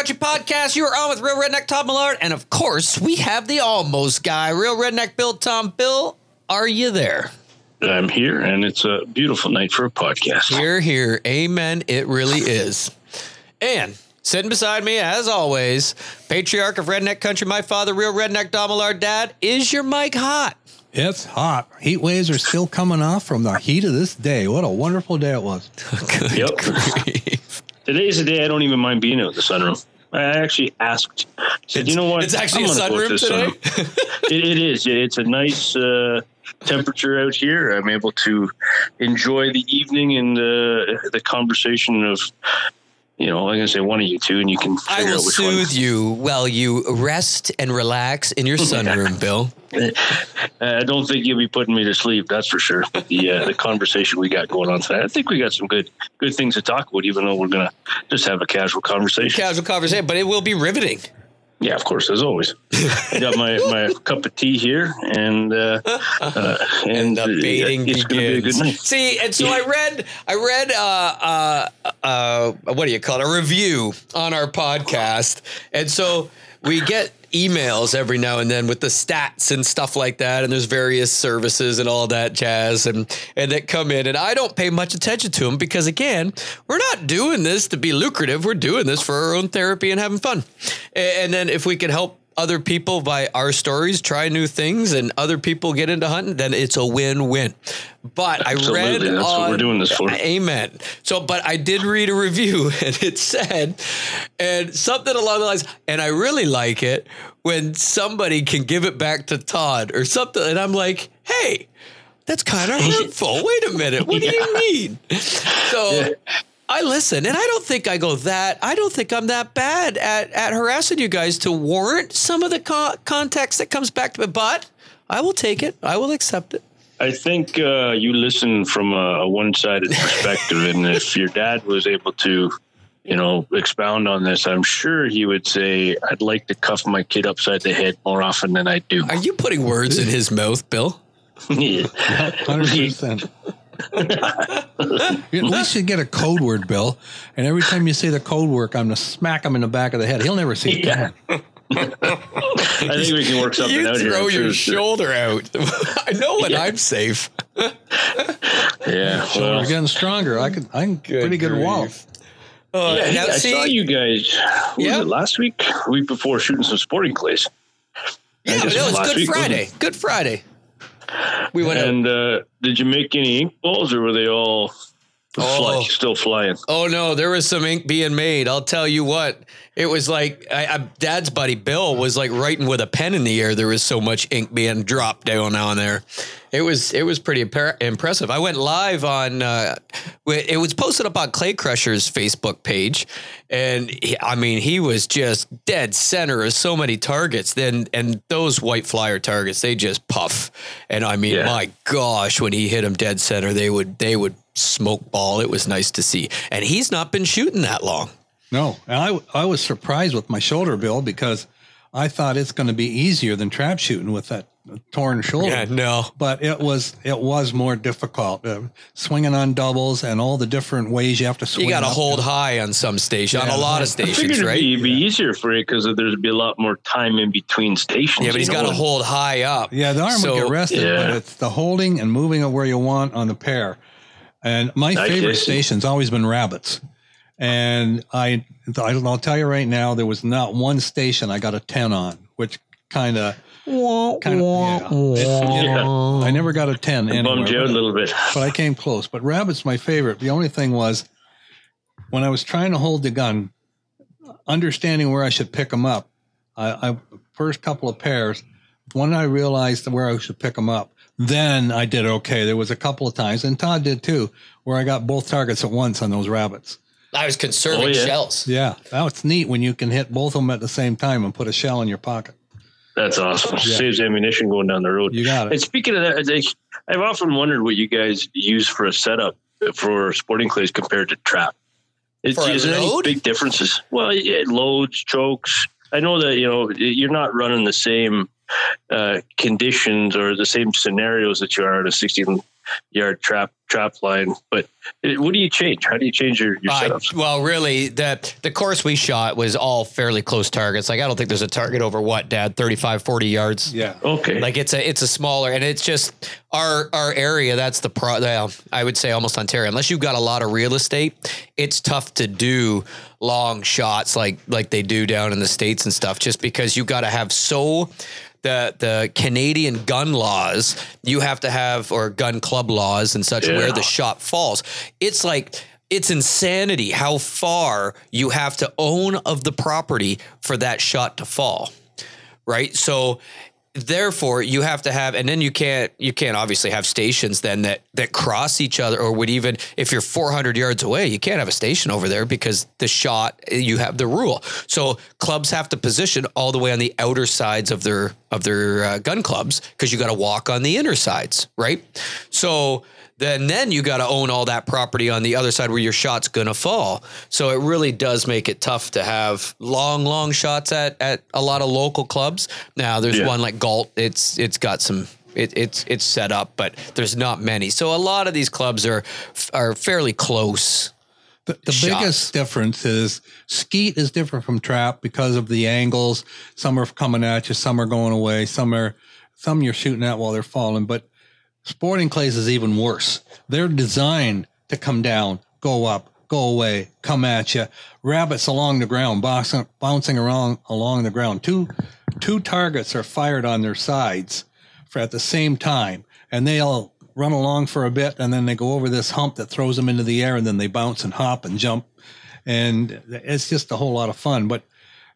Country Podcast. You are on with Real Redneck Todd Millard. And of course, we have the almost guy, Real Redneck Bill Tom. Bill, are you there? I'm here, and it's a beautiful night for a podcast. Here, here. Amen. It really is. And sitting beside me, as always, patriarch of Redneck Country, my father, Real Redneck Tom Millard, dad, is your mic hot? It's hot. Heat waves are still coming off from the heat of this day. What a wonderful day it was. Good Yep. grief. Today's the day I don't even mind being out in the sunroom. I actually asked, said, you know what? It's actually I'm a gonna go with sunroom today. it, it is. It's a nice uh, temperature out here. I'm able to enjoy the evening and uh, the conversation of, you know, I'm going to say one of you two, and you can I figure will out which soothe one. you while you rest and relax in your sunroom, Bill. I don't think you'll be putting me to sleep. That's for sure. But the uh, the conversation we got going on today, I think we got some good good things to talk about, even though we're gonna just have a casual conversation. Casual conversation, but it will be riveting. Yeah, of course, as always. I got my, my cup of tea here, and uh, uh, and, the baiting it's gonna be a good night. See, and so I read, I read, uh, uh, uh, what do you call it? A review on our podcast, and so we get emails every now and then with the stats and stuff like that, and there's various services and all that jazz, and and that come in, and I don't pay much attention to them because again, we're not doing this to be lucrative. We're doing this for our own therapy and having fun, A- and then if we can help other people by our stories try new things and other people get into hunting then it's a win-win. But i read Absolutely, that's what we're doing this for. amen. So but i did read a review and it said and something along the lines and i really like it when somebody can give it back to todd or something and i'm like hey that's kind of hurtful. Wait a minute. What do you mean? So Yeah. I listen, and I don't think I go that. I don't think I'm that bad at at harassing you guys to warrant some of the co- context that comes back to me. But I will take it. I will accept it. I think uh, you listen from a, a one-sided perspective, and if your dad was able to, you know, expound on this, I'm sure he would say, "I'd like to cuff my kid upside the head more often than I do." Are you putting words in his mouth, Bill? Yeah. Hundred percent. At least you get a code word, Bill. And every time you say the code word, I'm gonna smack him in the back of the head. He'll never see it Yeah. coming. I think we can work something you out here. throw I'm sure your shoulder out. I know when Yeah. I'm safe. Yeah, So well, we're getting stronger. I can. I'm Good pretty good at wall. grief. Oh, yeah, now I see, saw you guys. Was Yeah. it last week? Week before shooting some sporting clays. Yeah, but it was Good week, Friday. Good Friday. We went. And uh, did you make any ink balls, or were they all fly, Oh. still flying? Oh no, there was some ink being made. I'll tell you what. It was like I, I, Dad's buddy Bill was like writing with a pen in the air. There was so much ink being dropped down on there. It was it was pretty impar- impressive. I went live on. Uh, it was posted up on Clay Crusher's Facebook page, and he, I mean he was just dead center of so many targets. Then and those white flyer targets they just puff. And I mean Yeah. my gosh, when he hit them dead center, they would they would smoke ball. It was nice to see. And he's not been shooting that long. No, and I I was surprised with my shoulder, Bill, because I thought it's going to be easier than trap shooting with that torn shoulder. no. But it was it was more difficult uh, swinging on doubles and all the different ways you have to swing. You got to up. hold high on some station, on a lot of I figured stations, it'd be, be easier for you because there'd be a lot more time in between stations. yeah, but he's got to hold high up. Yeah, the arm So- would get rested, but it's the holding and moving it where you want on the pair. And my I favorite see. station's always been rabbits. And I, I'll tell you right now, there was not one station I got a ten on, which kind of, kind of, yeah. It- Yeah. I never got a ten It bummed you out a anywhere, little bit. but I came close. But rabbits my favorite. The only thing was when I was trying to hold the gun, understanding where I should pick them up. I, I first couple of pairs, when I realized where I should pick them up, then I did okay. There was a couple of times, and Todd did too, where I got both targets at once on those rabbits. I was conserving Oh, yeah. shells. Yeah, that's neat when you can hit both of them at the same time and put a shell in your pocket. That's awesome. Yeah. Saves ammunition going down the road. You got And speaking of that, I've often wondered what you guys use for a setup for sporting clays compared to trap. Is, is there any big differences? Well, yeah, loads, chokes. I know that you know you're not running the same uh, conditions or the same scenarios that you are at a 16 yard trap trap line. But what do you change? How do you change your, your Uh, setups? well, really, the the course we shot was all fairly close targets. Like I don't think there's a target over what, Dad, 35, 40 yards. Yeah. Okay. Like it's a it's a smaller and it's just our our area. That's the pro. Well, I would say almost Ontario. Unless you've got a lot of real estate, it's tough to do long shots like like they do down in the states and stuff. Just because you got to have so the the Canadian gun laws, you have to have or gun club laws and such where the shot falls. It's like it's insanity how far you have to own of the property for that shot to fall right? So therefore you have to have and then you can't you can't obviously have stations then that that cross each other or would even if you're 400 yards away you can't have a station over there because the shot you have the rule. So clubs have to position all the way on the outer sides of their of their uh, gun clubs because you got to walk on the inner sides right? So then then you got to own all that property on the other side where your shot's going to fall. So it really does make it tough to have long long shots at at a lot of local clubs. Now there's Yeah. one like Galt, it's it's got some it, it's it's set up, but there's not many. So a lot of these clubs are are fairly close. The, the biggest difference is skeet is different from trap because of the angles. Some are coming at you, some are going away, some are some you're shooting at while they're falling. But sporting clays is even worse. They're designed to come down, go up, go away, come at you. Rabbits along the ground, bouncing, bouncing around along the ground. Two two targets are fired on their sides for at the same time, and they'll run along for a bit, and then they go over this hump that throws them into the air, and then they bounce and hop and jump, and it's just a whole lot of fun. But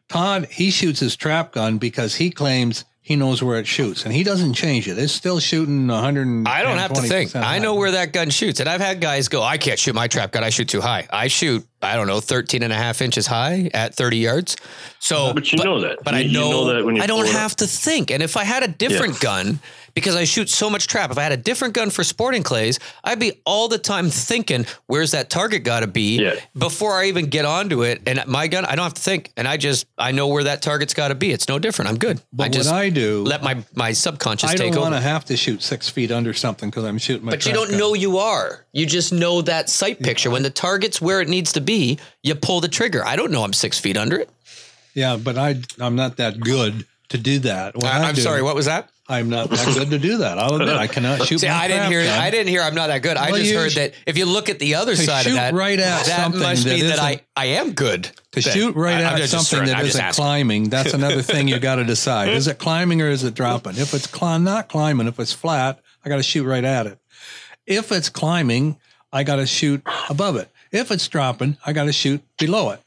Todd, he shoots his trap gun because he claims he knows where it shoots, and he doesn't change it. It's still shooting 100. I don't have to think. I know where that gun shoots. And I've had guys go, I can't shoot my trap gun. I shoot too high. I shoot, I don't know, 13 and a half inches high at 30 yards. So, But you know that. But You- I you know, know that when you I don't pull up. have to think. And if I had a different gun, because I shoot so much trap, if I had a different gun for sporting clays, I'd be all the time thinking, where's that target got to be Yeah. before I even get onto it. And my gun, I don't have to think. And I just, I know where that target's got to be. It's no different. I'm good. But I just what I do, let my, my subconscious I take don't over. want to have to shoot six feet under something because I'm shooting my. But you don't gun. know you are. You just know that sight picture. When the target's where it needs to be, you pull the trigger. I don't know I'm six feet under it. Yeah, but I I'm not that good to do that. What I I'm do- sorry. What was that? I'm not that good to do that. I'll admit I cannot shoot. See, my I didn't hear. gun. I didn't hear. I'm not that good. I just heard sh- that if you look at the other to side of that, right at that something must that mean that I I am good. To then. shoot right I- I'm at something throwing- that I'm just isn't climbing, that's another thing you got to decide. Is it climbing or is it dropping? If it's cli- not climbing, if it's flat, I got to shoot right at it. If it's climbing, I got to shoot above it. If it's dropping, I got to shoot below it.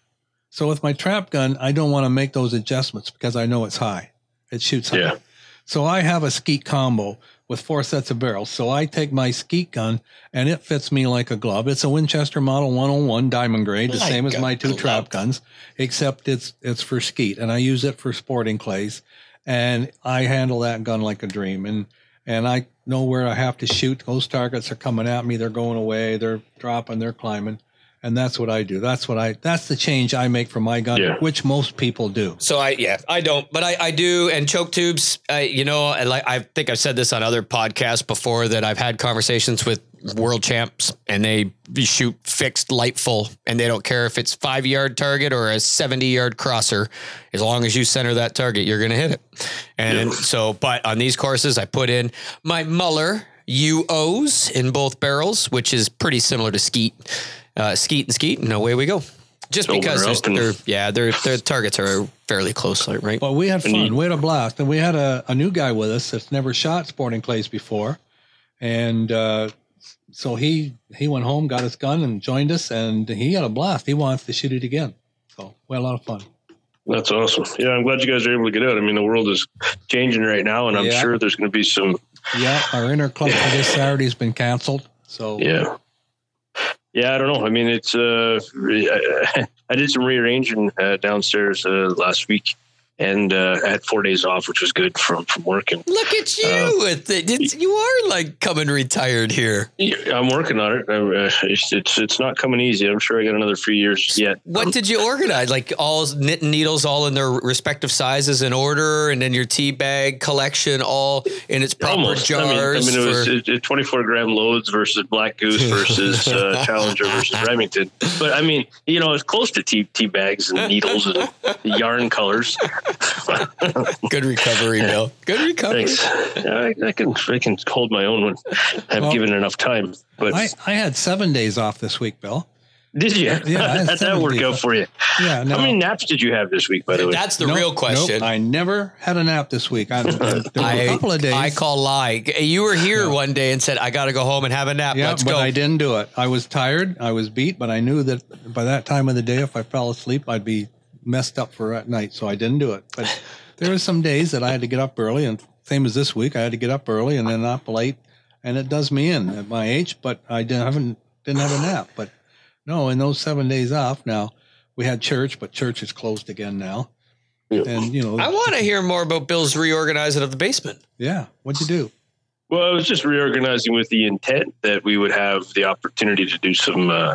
So with my trap gun, I don't want to make those adjustments because I know it's high. It shoots high. Yeah. So I have a skeet combo with four sets of barrels. So I take my skeet gun and it fits me like a glove. It's a Winchester Model 101 diamond grade, the Like same as my two glove. trap guns, except it's it's for skeet and I use it for sporting clays and I handle that gun like a dream and and I know where I have to shoot. Those targets are coming at me, they're going away, they're dropping, they're climbing. And that's what I do. That's what I that's the change I make for my gun, Yeah. which most people do. So I yeah I don't, but I I do. And choke tubes, I, you know, I like I think I've said this on other podcasts before that I've had conversations with world champs and they shoot fixed light full and they don't care if it's five yard target or a seventy yard crosser, as long as you center that target, you're gonna hit it. And so, but on these courses, I put in my Muller UOs in both barrels, which is pretty similar to Skeet, uh, Skeet and Skeet, and away we go. Just Over because there's, up they're yeah, their their targets are fairly close, right? Well, we had fun. you- we had a blast, and we had a, a new guy with us that's never shot sporting clays before, and uh, so he he went home, got his gun, and joined us, and he had a blast. He wants to shoot it again. So we had a lot of fun. That's awesome. Yeah, I'm glad you guys are able to get out. I mean, the world is changing right now, and I'm Yeah. sure there's going to be some. Yeah, our inner club for this Saturday has been canceled. So Yeah. Yeah, I don't know. I mean, it's. uh I, did some rearranging uh, downstairs uh, last week, and uh, I had four days off, which was good from from working. Look at you Uh, with it. It's, you are like coming retired here. I'm working on it. Uh, it's, it's it's not coming easy. I'm sure I got another few years yet. What Um, did you organize? Like all knitting needles, all in their respective sizes in order, and then your tea bag collection, all in its proper Almost. I mean, I mean, it was it- it 24 gram loads versus Black Goose versus uh, Challenger versus Remington. But I mean, you know, it's close to tea, tea bags and needles and yarn colors. good recovery, Bill. Good recovery. Thanks. I, I can I can hold my own when I've Well, given enough time. But I, I had seven days off this week, Bill. did you? Yeah, How'd that seven work out for you? Yeah, no. How many naps did you have this week, by the way? That's the Nope, real nope, question. I never had a nap this week. I, there were a I, couple of days. I call lie. You were here one day and said, "I got to go home and have a nap. yeah, Let's but go." I didn't do it. I was tired. I was beat, but I knew that by that time of the day, if I fell asleep, I'd be messed up for that night. So I didn't do it. But there were some days that I had to get up early, and same as this week, I had to get up early and then up late, and it does me in at my age. But I didn't haven't didn't have a nap. But no, in those seven days off, now we had church, but church is closed again now. And you know, I want to hear more about Bill's reorganizing of the basement. yeah, what'd you do? Well, I was just reorganizing with the intent that we would have the opportunity to do some uh,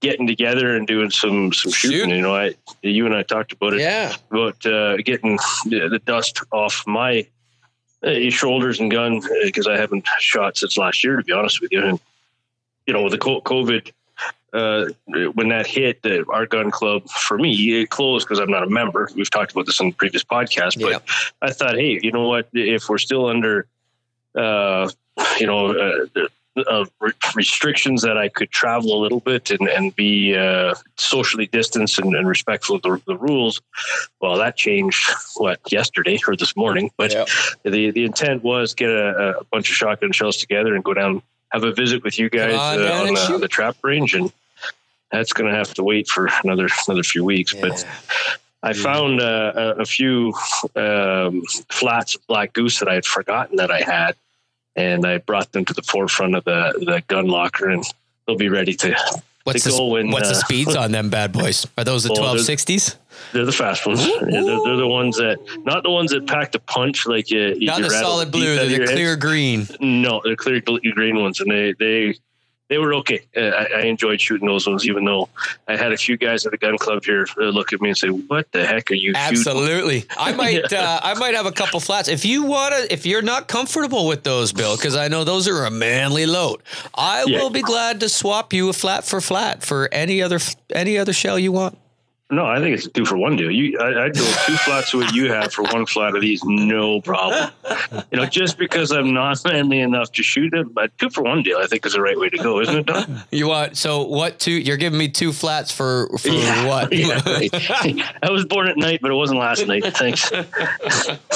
getting together and doing some some shooting. Shooting. You know, I you and I talked about it Yeah, about uh, getting the, the dust off my uh, shoulders and gun because I haven't shot since last year, to be honest with you. And you know, with the COVID. Uh, when that hit, the, our gun club for me it closed because I'm not a member. We've talked about this in the previous podcast, but yeah. I thought, hey, you know what? If we're still under, uh, you know, uh, uh, re- restrictions that I could travel a little bit and, and be uh, socially distanced and, and respectful of the, the rules, well, that changed what yesterday or this morning. But Yeah. the the intent was get a, a bunch of shotgun shells together and go down have a visit with you guys on uh, on and the, trap range and. That's going to have to wait for another another few weeks, but I found uh, a, a few um, flats of black goose that I had forgotten that I had, and I brought them to the forefront of the, the gun locker, and they'll be ready to. What's to the go when, what's the uh, speeds on them bad boys? Are those the twelve they're- They're the fast ones. Yeah, they're, they're the ones that, not the ones that pack the punch like you. you Not the solid blue, they're the head. clear green. No, they're clear green ones, and they they they were okay. Uh, I, I enjoyed shooting those ones, even though I had a few guys at the gun club here uh, look at me and say, "What the heck are you shooting?" Absolutely. I might uh, I might have a couple flats. If you want to if you're not comfortable with those, Bill, cuz I know those are a manly load. I Yeah. will be glad to swap you a flat for flat for any other any other shell you want. No, I think it's a two for one deal. You, I, I'd go two flats of what you have for one flat of these, no problem. You know, just because I'm not manly enough to shoot it, but two for one deal, I think is the right way to go, isn't it, Don? You want so what two you're giving me two flats for for what? Yeah, right. I was born at night, but it wasn't last night. Thanks.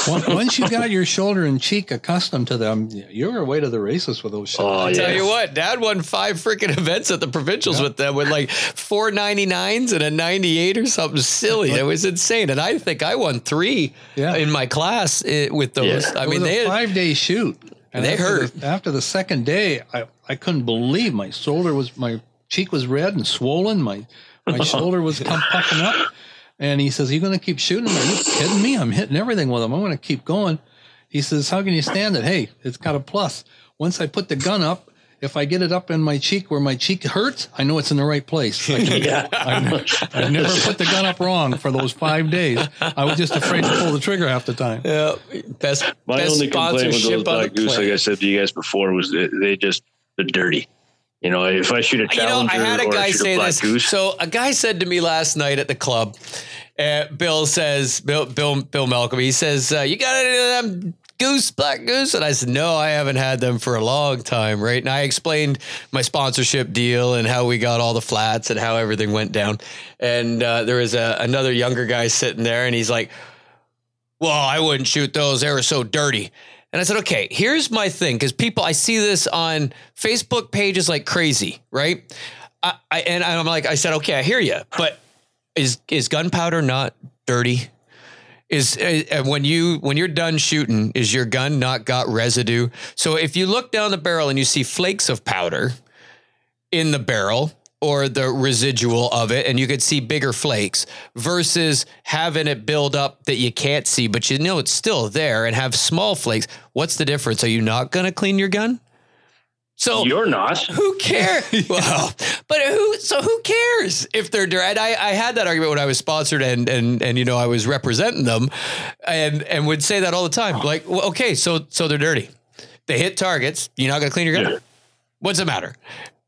Once- Once you got your shoulder and cheek accustomed to them, you were away to the races with those shots. Oh, I tell yeah. you what, Dad won five freaking events at the provincials with them with like four 99s and a 98 or something silly. It was insane. And I think I won three Yeah. in my class eh, with those. Yeah. I It mean, was they a had, five day shoot. And They after hurt. The, after the second day, I, I couldn't believe my shoulder was my cheek was red and swollen. My my shoulder was come puffing up. And he says, "Are you going to keep shooting? Are you kidding me? I'm hitting everything with them. I'm going to keep going." He says, "How can you stand it? Hey, it's got a plus. Once I put the gun up, if I get it up in my cheek where my cheek hurts, I know it's in the right place. I, can, Yeah. I, ne- I never put the gun up wrong for those five days. I was just afraid to pull the trigger half the time. yeah, best, My best only complaint with those sponsorship the black goose, like I said to you guys before, was that they just they're dirty. You know, if I shoot a You know, challenger I had a or guy shoot say a black this. goose, So a guy said to me last night at the club. Uh, Bill says, Bill, Bill, Bill Malcolm. He says, uh, "You got any of them goose, black goose?" And I said, "No, I haven't had them for a long time." Right? And I explained my sponsorship deal and how we got all the flats and how everything went down. And uh, there was a, another younger guy sitting there, and he's like, "Well, I wouldn't shoot those; they were so dirty." And I said, okay, here's my thing. Cause people, I see this on Facebook pages like crazy, right? I, I, and I'm like, I said, okay, I hear you, but is, is gunpowder not dirty? Is uh, when you when you're done shooting, is your gun not got residue? So if you look down the barrel and you see flakes of powder in the barrel, or the residual of it, and you could see bigger flakes versus having it build up that you can't see, but you know it's still there and have small flakes. What's the difference? Are you not going to clean your gun? So You're not. who cares? well, but who? So who cares if they're dirty? I, I had that argument when I was sponsored and and and you know I was representing them, and and would say that all the time. Like, well, okay, so so they're dirty. They hit targets. You're not going to clean your gun. Yeah. What's the matter?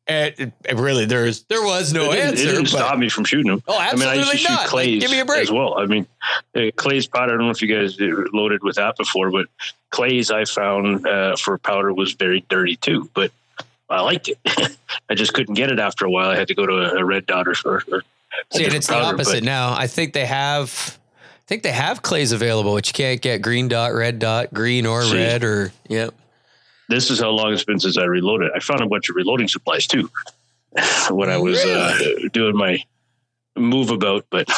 And it, it really, there's there was no it didn't, answer. it didn't but- stop me from shooting them. Oh, I mean, I used to absolutely shoot not. Like, give me a break. as well. I mean, uh, clays powder. I don't know if you guys loaded with that before, but clays I found uh, for powder was very dirty too. But I liked it. I just couldn't get it after a while. I had to go to a, red dot or, or, or See, it's the opposite but- now. I think they have, I think they have clays available, but you can't get green dot, red dot, green or See. red or yep. This is how long it's been since I reloaded. I found a bunch of reloading supplies too when I was uh, doing my move about, but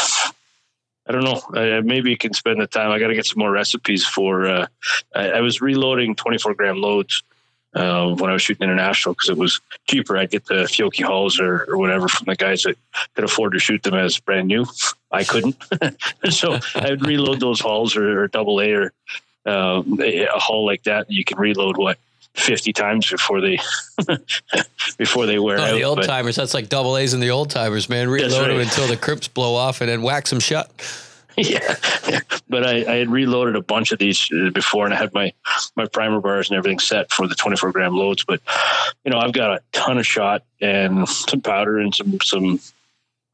I don't know. Uh, maybe you can spend the time. I got to get some more recipes for. Uh, I, I was reloading 24 gram loads uh, when I was shooting international because it was cheaper. I'd get the Fiocchi hulls or, or whatever from the guys that could afford to shoot them as brand new. I couldn't, so I would reload those hulls or, double A or um, a hull like that. You can reload what 50 times before they before they wear Oh, out. the old timers. That's like double A's in the old timers, man. Reload right. them until the crimps blow off and then wax them shut. yeah, but I, I had reloaded a bunch of these uh, before, and I had my my primer bars and everything set for the 24 gram loads. But you know, I've got a ton of shot and some powder and some some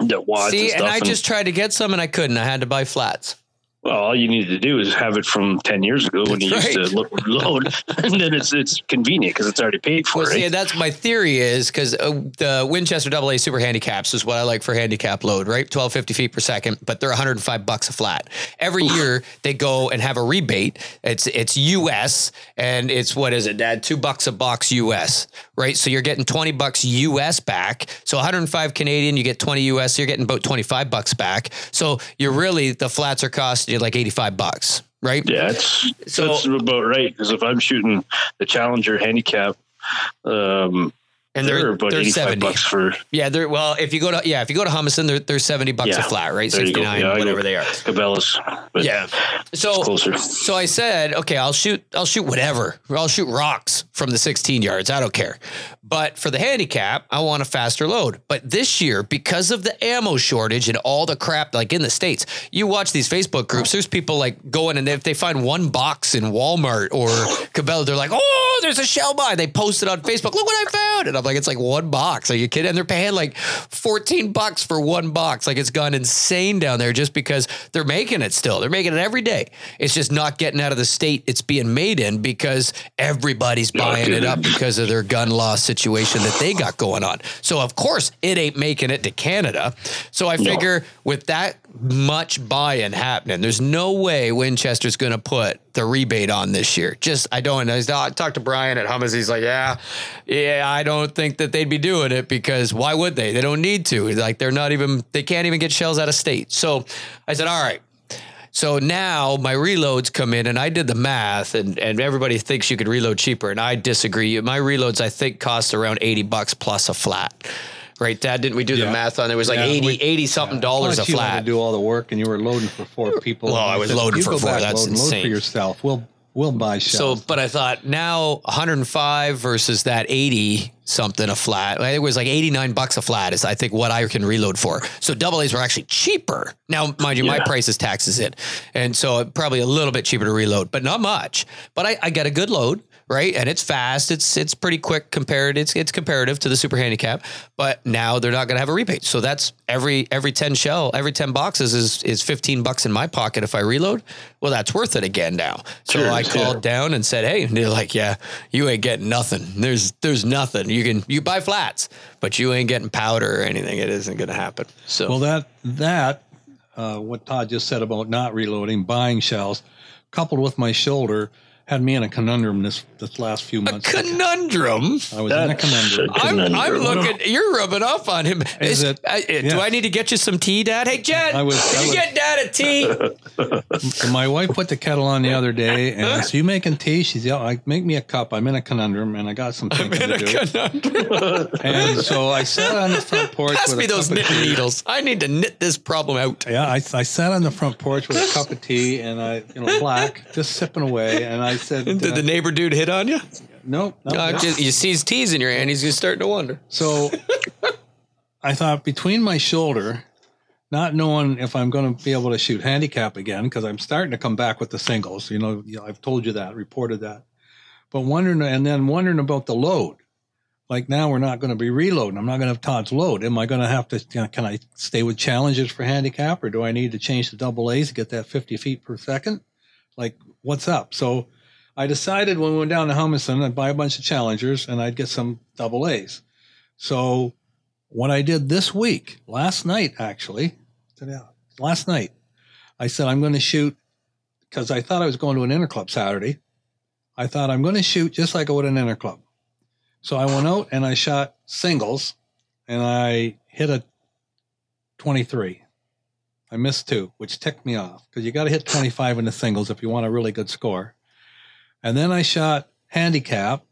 that wads See, and and. I just tried to get some and I couldn't. I had to buy flats. Well, all you need to do is have it from 10 years ago when you That's used to lo- load, and then it's it's convenient because it's already paid for. Well, see, that's my theory is because uh, the Winchester AA Super Handicaps is what I like for handicap load, right? 1250 feet per second, but they're 105 bucks a flat. Every year they go and have a rebate. It's it's US and it's what is it, Dad? Two bucks a box US, right? So you're getting 20 bucks US back. So 105 Canadian, you get 20 US. So you're getting about 25 bucks back. So you're really the flats are costing you like 85 bucks, right? Yeah, it's So- that's about right. Because if I'm shooting the Challenger handicap, um, And they're, they're about they're 85 70. bucks for Yeah, they're well. If you go to yeah, if you go to Humison, they're they're seventy bucks a flat, right? Sixty nine, Yeah, whatever they are. Cabela's. Yeah. So closer. so I said, okay, I'll shoot, I'll shoot whatever. I'll shoot rocks from the 16 yards. I don't care. But for the handicap, I want a faster load. But this year, because of the ammo shortage and all the crap, like in the States, you watch these Facebook groups, there's people like going and if they find one box in Walmart or Cabela, they're like, oh, there's a shell buy. They post it on Facebook. Look what I found. And I'm like, it's like one box. Are you kidding? And they're paying like 14 bucks for one box. Like it's gone insane down there just because they're making it still. They're making it every day. It's just not getting out of the state it's being made in because everybody's buying it up because of their gun law situation that they got going on. So of course it ain't making it to Canada. So I figure with that much buy-in happening, there's no way Winchester's going to put the rebate on this year. Just I don't. know. I talked to Brian at Hummus. He's like, yeah, yeah. I don't think that they'd be doing it because why would they? They don't need to. Like they're not even. They can't even get shells out of state. So I said, all right. So now my reloads come in and I did the math and, and everybody thinks you could reload cheaper and I disagree. My reloads I think cost around 80 bucks plus a flat. Right, Dad? Didn't we do the Yeah. math on it? It was like Yeah, 80, we- 80 something dollars a Plus you had flat. to do all the work, and you were loading for four people. Well, I was said, loading "You for go four. back, That's load, and Load insane." for yourself. We'll we'll buy So, shells. but I thought now 105 versus that 80 something a flat. It was like 89 bucks a flat is I think what I can reload for. So double A's were actually cheaper. Now, mind you, my Yeah. price is taxes in. And so probably a little bit cheaper to reload, but not much. But I, I got a good load. Right. And it's fast. It's it's pretty quick compared. It's it's comparative to the super handicap. But now they're not gonna have a rebate. So that's every every 10 shell, every 10 boxes is is 15 bucks in my pocket if I reload. Well, that's worth it again now. So Sure, I yeah. called down and said, "Hey," and they're like, "Yeah, you ain't getting nothing. There's there's nothing. You can you buy flats, but you ain't getting powder or anything. It isn't going to happen." So Well, that that uh, what Todd just said about not reloading, buying shells, coupled with my shoulder, had me in a conundrum this this last few months. A months. conundrum. I was in a That's conundrum. a I'm, I'm looking. You're rubbing off on him. Is it? I- Do I need to get you some tea, Dad? Hey, Jen, I was- can I you was- get Dad a tea? My wife put the kettle on the other day, and I said, "You making tea?" She's yeah. I make me a cup. I'm in a conundrum, and I got some I'm in to a do. conundrum. And so I sat on the front porch. Pass with me a those cup knitting needles. I need to knit this problem out. Yeah, I, I sat on the front porch with a cup of tea and I, you know, black, just sipping away. And I said, Did uh, the neighbor dude hit on you? "Nope." nope, Uh, nope." just, you see his teas in your hand. He's just starting to wonder. So I thought between my shoulder, not knowing if I'm going to be able to shoot handicap again, because I'm starting to come back with the singles. You know, you know, I've told you that, reported that. But wondering, and then wondering about the load. Like now, we're not going to be reloading. I'm not going to have Todd's load. Am I going to have to? you know, Can I stay with challengers for handicap, or do I need to change the double A's to get that 50 feet per second? Like, what's up? So I decided when we went down to Humison, I'd buy a bunch of challengers and I'd get some double A's. So what I did this week, last night actually, last night, I said I'm going to shoot because I thought I was going to an interclub Saturday. I thought I'm going to shoot just like I would an interclub. So I went out and I shot singles, and I hit a 23. I missed two, which ticked me off because you got to hit 25 in the singles if you want a really good score. And then I shot handicap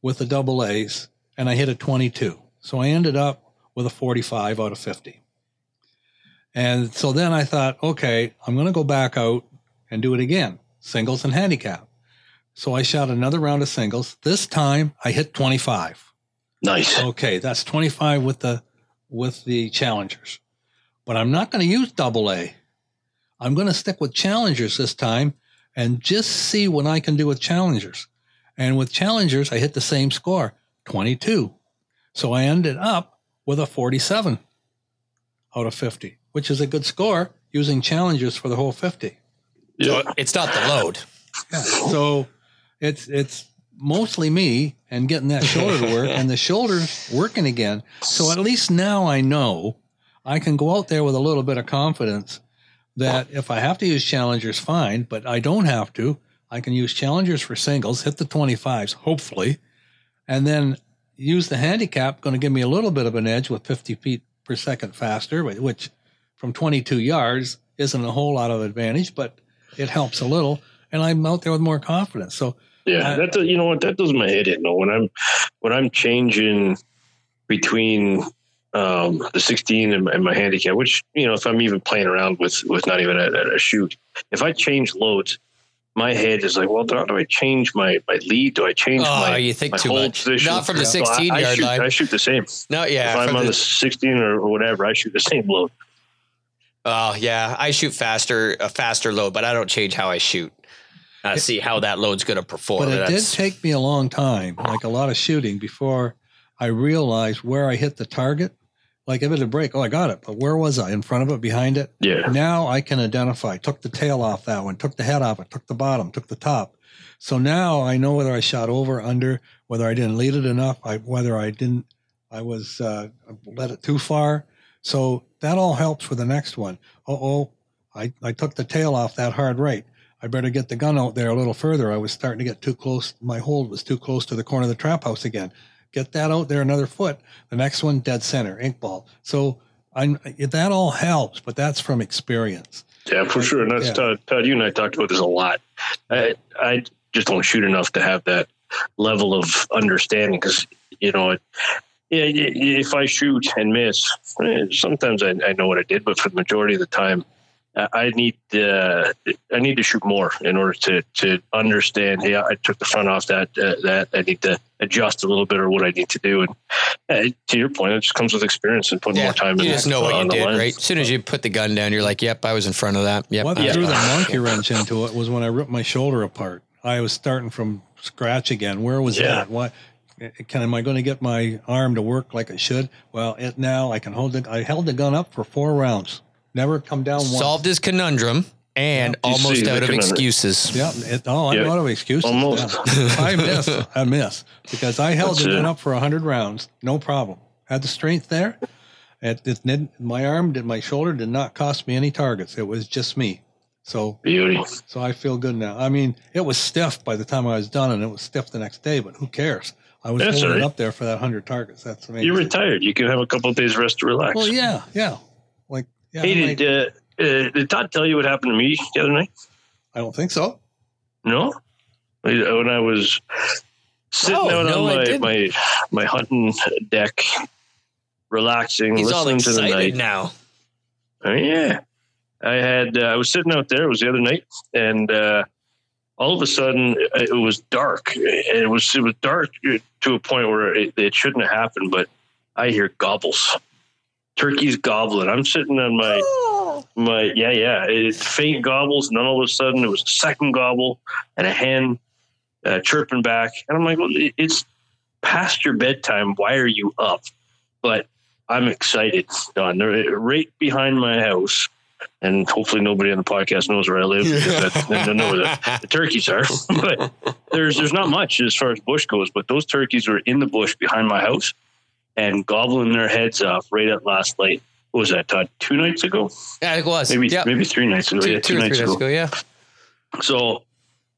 with the double A's, and I hit a 22. So I ended up with a 45 out of 50. And so then I thought, okay, I'm going to go back out and do it again, singles and handicap. So I shot another round of singles. This time I hit 25. Nice. Okay, that's 25 with the with the challengers. But I'm not going to use double A. I'm going to stick with challengers this time and just see what I can do with challengers. And with challengers, I hit the same score, 22. So I ended up with a 47 out of 50, which is a good score using challengers for the whole 50. Yeah. It's not the load. Yeah. So it's it's mostly me and getting that shoulder to work and the shoulders working again. So at least now I know I can go out there with a little bit of confidence that if I have to use challengers, fine, but I don't have to. I can use challengers for singles, hit the 25s, hopefully, and then use the handicap, going to give me a little bit of an edge with 50 feet per second faster, which from 22 yards isn't a whole lot of advantage, but it helps a little. And I'm out there with more confidence. So Yeah, that does, you know what that does my head in. though. when I'm when I'm changing between um, the 16 and, and my handicap, which you know, if I'm even playing around with with not even a, a shoot, if I change loads, my head is like, well, how do I change my my lead? Do I change Oh, my you think my too hold much. position? Not from the So I- 16 I yard shoot, line. I shoot the same. No, yeah. if I'm on the- the 16 or whatever, I shoot the same load. Oh yeah, I shoot faster, a faster load, but I don't change how I shoot. I see how that load's going to perform. But it did take me a long time, like a lot of shooting, before I realized where I hit the target. Like if it a break, oh, I got it. But where was I? In front of it, behind it? Yeah, Now I can identify. Took the tail off that one, took the head off it, took the bottom, took the top. So now I know whether I shot over, under, whether I didn't lead it enough, I, whether I didn't, I was uh, let it too far. So that all helps for the next one. Uh oh, I, I took the tail off that hard right. I better get the gun out there a little further. I was starting to get too close. My hold was too close to the corner of the trap house again. Get that out there another foot. The next one, dead center, ink ball. So I'm, that all helps, but that's from experience. yeah, for sure. And that's Yeah. Todd, Todd. You and I talked about this a lot. I I just don't shoot enough to have that level of understanding because you know it. Yeah, if I shoot and miss, eh, sometimes I, I know what I did, but for the majority of the time, I I need uh, I need to shoot more in order to to understand. Hey, I took the front off that uh, that I need to adjust a little bit or what I need to do. And uh, to your point, it just comes with experience and putting yeah, more time. you in just know what on you did, lens. right? As soon as you put the gun down, you're like, "Yep, I was in front of that." Yep. What I- threw the monkey wrench into it was when I ripped my shoulder apart. I was starting from scratch again. Where was Yeah. that? What can am I going to get my arm to work like it should? Well, it now I can hold it. I held the gun up for four rounds. Never come down once. solved his conundrum and You almost see out of excuses. Yeah. It, oh, I'm Yeah. out of excuses. Almost. Yeah. I miss, I miss because I held That's the gun it. up for hundred rounds, no problem. Had the strength there. It, it did, my arm did my shoulder did not cost me any targets. It was just me. So Beauty. so I feel good now. I mean, it was stiff by the time I was done, and it was stiff the next day. But who cares? I was That's holding all right. it up there for that hundred targets. That's amazing. You're retired. You can have a couple of days rest to relax. well, yeah, yeah. Like, yeah. hey, I'm like- did, uh, uh, did Todd tell you what happened to me the other night? I don't think so. No. When I was sitting Oh, out no, on my, my my hunting deck, relaxing, He's all listening to the excited night. now. Oh, yeah. I had uh, I was sitting out there. It was the other night, and uh, all of a sudden it was dark. It was it was dark to a point where it, it shouldn't have happened. But I hear gobbles, turkeys gobbling. I'm sitting on my my yeah yeah. It faint gobbles, and then all of a sudden it was a second gobble and a hen uh, chirping back, and I'm like, well, it's past your bedtime. Why are you up? But I'm excited, Don. They're right behind my house, and hopefully nobody on the podcast knows where I live. because don't know where the, the turkeys are. but there's there's not much as far as bush goes. But those turkeys were in the bush behind my house and gobbling their heads off right at last light. What was that, Todd? Two nights ago? Yeah, it was. Maybe yeah. maybe three nights ago. two, yeah, two two, nights ago. ago. Yeah. So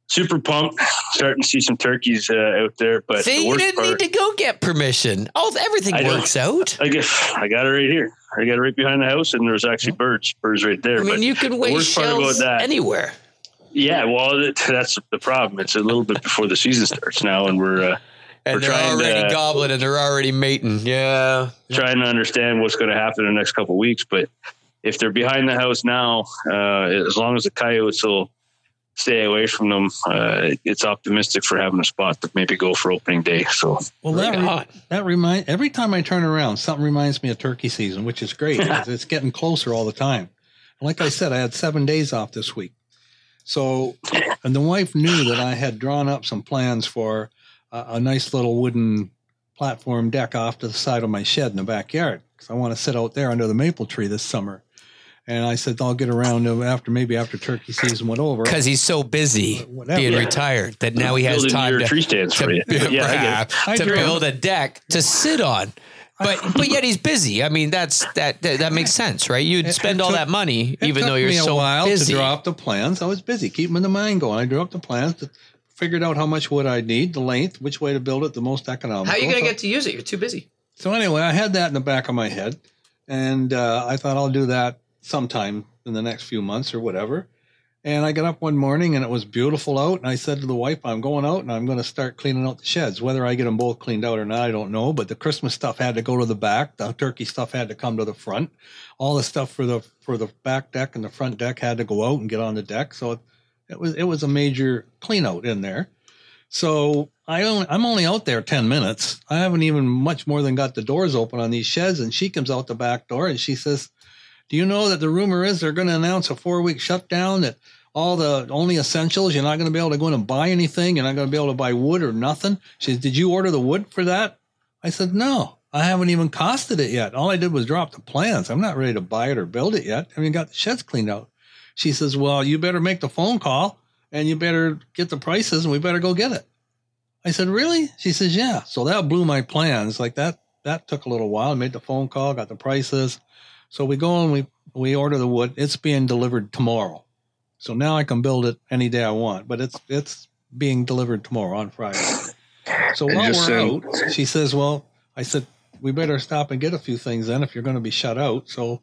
super pumped, starting to see some turkeys uh, out there. But See, the you didn't part, need to go get permission. Oh, everything I works out. I guess I got it right here. I got it right behind the house, and there's actually birds, birds right there. I mean, but you can waste shells that- anywhere. yeah, well, that's the problem. It's a little bit before the season starts now, and we're uh, And they're already to- gobbling and they're already mating. Yeah. trying to understand what's going to happen in the next couple of weeks. But if they're behind the house now, uh, as long as the coyotes will stay away from them, uh, it's optimistic for having a spot to maybe go for opening day. So Well, that Right re- that remind every time I turn around, something reminds me of turkey season, which is great because it's getting closer all the time. And like I said, I had seven days off this week, so and the wife knew that I had drawn up some plans for a, a nice little wooden platform deck off to the side of my shed in the backyard because I want to sit out there under the maple tree this summer. And I said I'll get around to after maybe after turkey season went over. Because he's so busy Whatever. being Yeah. retired that now he has building time your to, tree stands for to, you. Yeah, I get it. I to build a deck to sit on. But but yet he's busy. I mean that's that that, that makes sense, right? You'd spend it all took- that money It even took though you're me a so while busy. to draw up the plans. I was busy keeping the mind going. I drew up the plans, to, figured out how much wood I'd need, the length, which way to build it the most economical. How are you going to So- get to use it? You're too busy. So anyway, I had that in the back of my head, and uh, I thought I'll do that sometime in the next few months or whatever. And I got up one morning and it was beautiful out, and I said to the wife, "I'm going out and I'm going to start cleaning out the sheds. Whether I get them both cleaned out or not, I don't know. But the Christmas stuff had to go to the back. The turkey stuff had to come to the front. All the stuff for the for the back deck and the front deck had to go out and get on the deck. So it, was it was a major clean out in there. So I only, I'm only out there 10 minutes. I haven't even much more than got the doors open on these sheds. And she comes out the back door and she says, Do you know that the rumor is they're going to announce a four week shutdown that all the only essentials, you're not going to be able to go in and buy anything. You're not going to be able to buy wood or nothing. She says, Did you order the wood for that? I said, No, I haven't even costed it yet. All I did was drop the plans. I'm not ready to buy it or build it yet. I haven't got the sheds cleaned out. She says, Well, you better make the phone call and you better get the prices and we better go get it. I said, Really? She says, Yeah. So that blew my plans. Like that, that took a little while. I made the phone call, got the prices. So we go and we, we order the wood. It's being delivered tomorrow. So now I can build it any day I want, but it's it's being delivered tomorrow on Friday. So while we're out, she says, Well, I said, we better stop and get a few things then if you're going to be shut out. So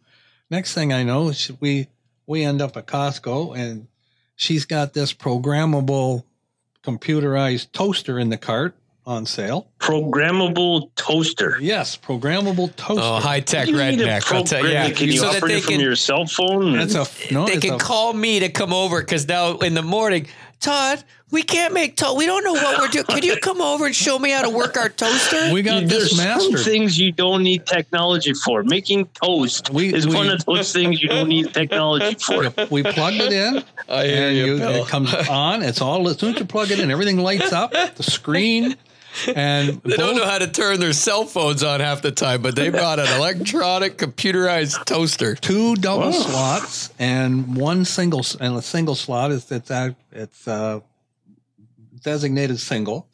next thing I know, we we end up at Costco and she's got this programmable computerized toaster in the cart on sale. Programmable toaster. Yes, programmable toaster. Oh, high tech You need redneck. I'll tell you. Yeah. Can you so that operate they it from can your cell phone? That's a no. they can a- call me to come over because now in the morning, Todd, we can't make toast. We don't know what we're doing. Can you come over and show me how to work our toaster? We got There's this some things you don't need technology for. Making toast We- is we- one of those things you don't need technology for. We plugged it in, I and you, it comes on. It's all as soon as you plug it in, everything lights up. The screen, and They don't know how to turn their cell phones on half the time, but they brought an electronic computerized toaster. two double slots and one single and a single slot is it's a, it's uh designated single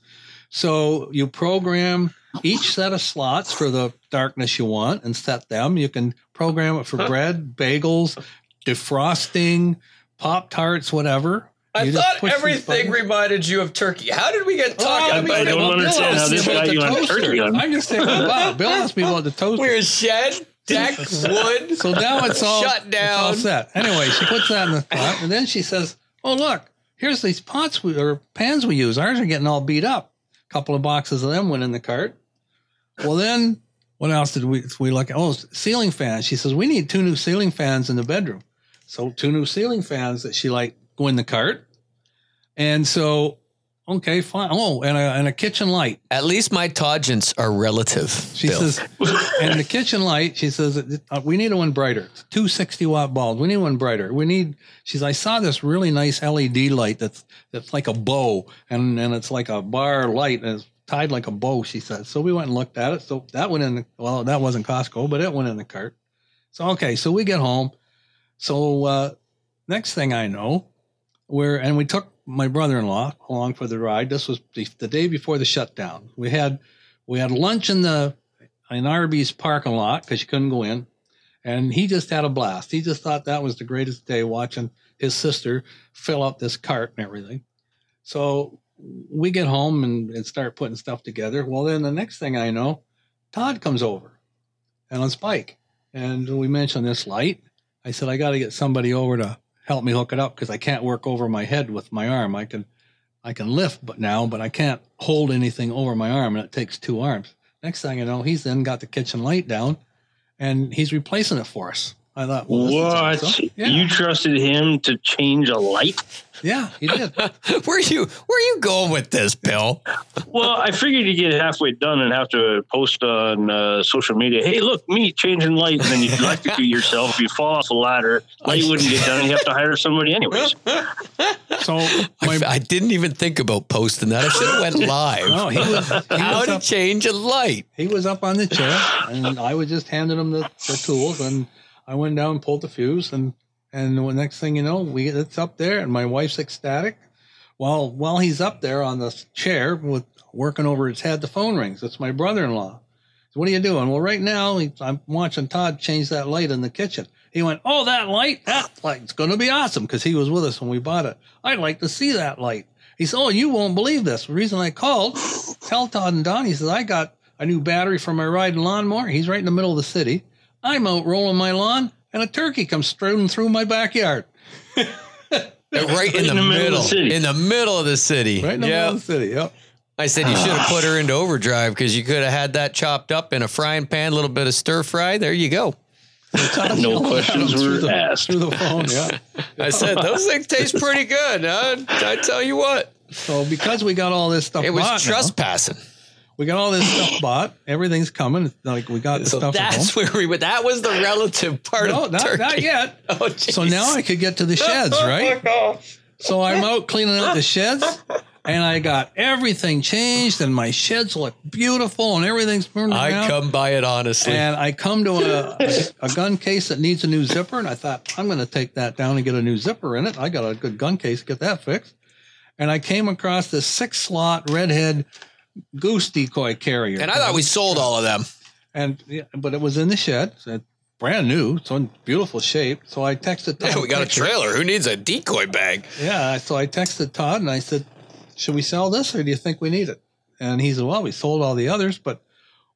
so you program each set of slots for the darkness you want and set them you can program it for bread bagels defrosting Pop Tarts, whatever. I You thought everything reminded you of turkey. How did we get Oh, talking I about I it? don't Bill understand asked how this about guy the you on toaster. turkey gun. I'm just saying, wow, Bill asked me about the toaster. We're shed, deck, wood. So now it's all Shut down. all down. set. Anyway, she puts that in the pot, and then she says, "Oh look, here's these pots we, or pans we use. Ours are getting all beat up. A couple of boxes of them went in the cart. Well, then what else did we we look at? Oh, ceiling fans. She says we need two new ceiling fans in the bedroom. So two new ceiling fans that she like go in the cart, and so okay, fine. Oh, and a, and a kitchen light. At least my tangents are relative. She Bill. says, and the kitchen light, she says, uh, we need one brighter. It's two 60 watt bulbs. We need one brighter. We need, she's, I saw this really nice LED light that's, that's like a bow and, and it's like a bar light and it's tied like a bow, she said. So we went and looked at it. So that went in the, well, that wasn't Costco, but it went in the cart. So, okay. So we get home. So, uh, next thing I know, we're, and we took my brother-in-law along for the ride. This was the, the day before the shutdown. We had, we had lunch in the in Arby's parking lot because you couldn't go in, and he just had a blast. He just thought that was the greatest day watching his sister fill up this cart and everything. So we get home and, and start putting stuff together. Well, then the next thing I know, Todd comes over and on Spike, and we mentioned this light. I said I got to get somebody over to help me hook it up because I can't work over my head with my arm. I can I can lift, but now, but I can't hold anything over my arm, and it takes two arms. Next thing you know, he's then got the kitchen light down, and he's replacing it for us. I thought, well, What? Yeah, You trusted him to change a light? yeah, he did. where you where you going with this, Bill? Well, I figured you get halfway done and have to post on uh, social media. Hey, look, me changing light, and then you electrocute yourself. If you fall off a ladder. Light wouldn't get done. and You have to hire somebody anyways. So I, my I didn't even think about posting that. I should have went live. no, he was he How was, to up, change a light? he was up on the chair, and I was just handing him the, the tools, and I went down and pulled the fuse, and and the next thing you know, we it's up there, and my wife's ecstatic. While while he's up there on the chair with working over his head, the phone rings. It's my brother-in-law. What are you doing? Well, right now I'm watching Todd change that light in the kitchen. He went, "Oh, that light! That light's going to be awesome!" Because he was with us when we bought it. I'd like to see that light. He said, "Oh, you won't believe this. The reason I called, tell Todd and Don." He says, "I got a new battery for my riding lawnmower. He's right in the middle of the city. I'm out rolling my lawn, and a turkey comes strutting through my backyard. Right in, the, middle, of the city. in the middle of the city. Right in the yeah. middle of the city. Yep. I said you should have ah. put her into overdrive because you could have had that chopped up in a frying pan, a little bit of stir fry. There you go. No questions through were the, asked. through the phone. Yeah. I said those things taste pretty good. Huh? I tell you what, So because we got all this stuff, it was bought now, trespassing. We got all this stuff bought. Everything's coming. Like we got the So stuff. that's where we went. That was the relative part No, of not, turkey. not yet. Oh, So now I could get to the sheds, right? So I'm out cleaning out the sheds, and I got everything changed, and my sheds look beautiful, and everything's turned I around. come by it honestly. And I come to a, a, a gun case that needs a new zipper, and I thought I'm going to take that down and get a new zipper in it. I got a good gun case, get that fixed. And I came across this six slot redhead goose decoy carrier, And I thought we sold all of them. and yeah, but it was in the shed, so brand new, so in beautiful shape. So I texted. Todd Yeah, we got a trailer. Who needs a decoy bag? Yeah, so I texted Todd and I said, "Should we sell this, or do you think we need it?" And he said, "Well, we sold all the others, but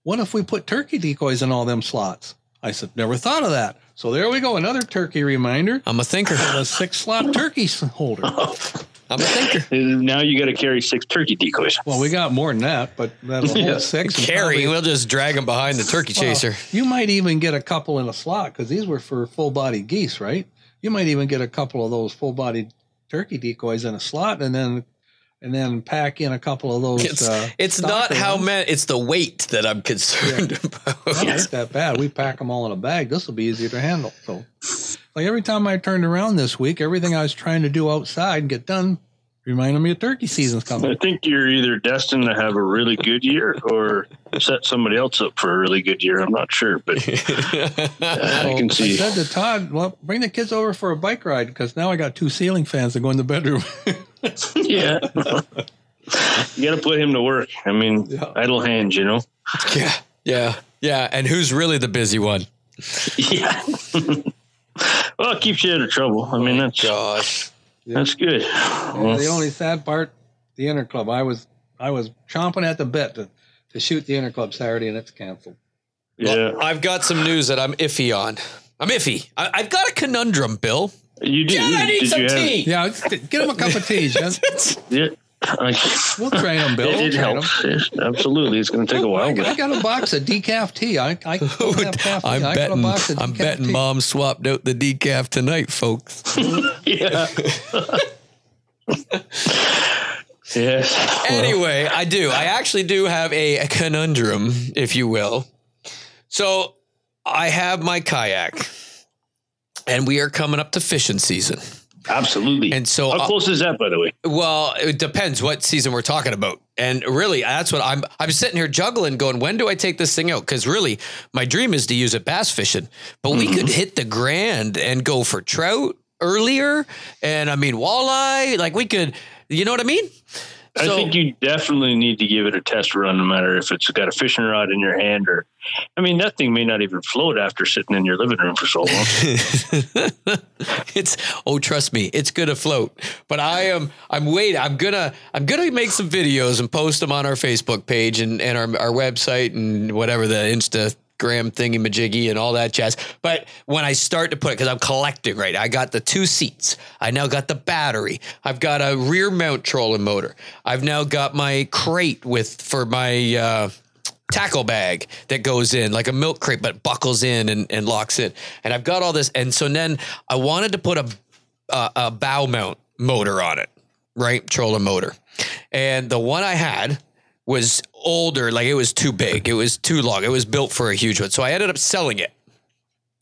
what if we put turkey decoys in all them slots?" I said, "Never thought of that." So there we go, another turkey reminder. I'm a thinker. A six slot turkey holder. I'm a thinker. Now you got to carry six turkey decoys. Well, we got more than that, but that'll Yeah. hold six. and Carry, probably- we'll just drag them behind the turkey well, chaser. you might even get a couple in a slot because these were for full body geese, right? You might even get a couple of those full body turkey decoys in a slot, and then and then pack in a couple of those. It's, uh, it's not stocker how ones. many, it's the weight that I'm concerned about. No, it that bad. We pack them all in a bag. This will be easier to handle. So, like every time I turned around this week, everything I was trying to do outside and get done reminded me of turkey season's coming. I think you're either destined to have a really good year or set somebody else up for a really good year. I'm not sure, but uh, I can see. I said to Todd, "Well, bring the kids over for a bike ride because now I got two ceiling fans that go in the bedroom." yeah. you got to put him to work. I mean, Yeah. idle hands, you know? yeah, yeah, yeah. And who's really the busy one? Yeah. Well, it keeps you out of trouble. I mean, that's Gosh. That's good. Yeah, the only sad part, the inner club. I was I was chomping at the bit to, to shoot the inner club Saturday, and it's canceled. Yeah, Well, I've got some news that I'm iffy on. I'm iffy. I, I've got a conundrum, Bill. you do. Yeah, I need Did some you have- tea. Yeah, get him a cup of tea, Jen. Yeah, I, We'll train him, Bill. it, it helps. Yes, absolutely, it's going to take a while, I but got a box of decaf tea. I, I don't have caffeine. I'm I got a betting. box of I'm betting. tea. Mom swapped out the decaf tonight, folks. yeah. yes. Well, anyway, I do. I actually do have a, a conundrum, if you will. So I have my kayak, and we are coming up to fishing season. Absolutely. And so, how uh, close is that, by the way? well, it depends what season we're talking about. And really, that's what I'm. I'm sitting here juggling, going, when do I take this thing out? Because really, my dream is to use it bass fishing, but we could hit the grand and go for trout earlier, and I mean walleye. Like we could, you know what I mean? I think you definitely need to give it a test run, no matter if it's got a fishing rod in your hand or. I mean, that thing may not even float after sitting in your living room for so long. it's oh trust me it's gonna float. But i am i'm waiting i'm gonna i'm gonna make some videos and post them on our facebook page and, and our, our website and whatever the instagram thingy majiggy and all that jazz. But when i start to put it because i'm collecting right i got the two seats. I now got the battery. I've got a rear mount trolling motor. I've now got my crate with for my uh tackle bag that goes in like a milk crate but buckles in and, and locks in and i've got all this. And so then i wanted to put a a, a bow mount motor on it right? Trolling motor. And the one i had was older like it was too big. It was too long. It was built for a huge one. So i ended up selling it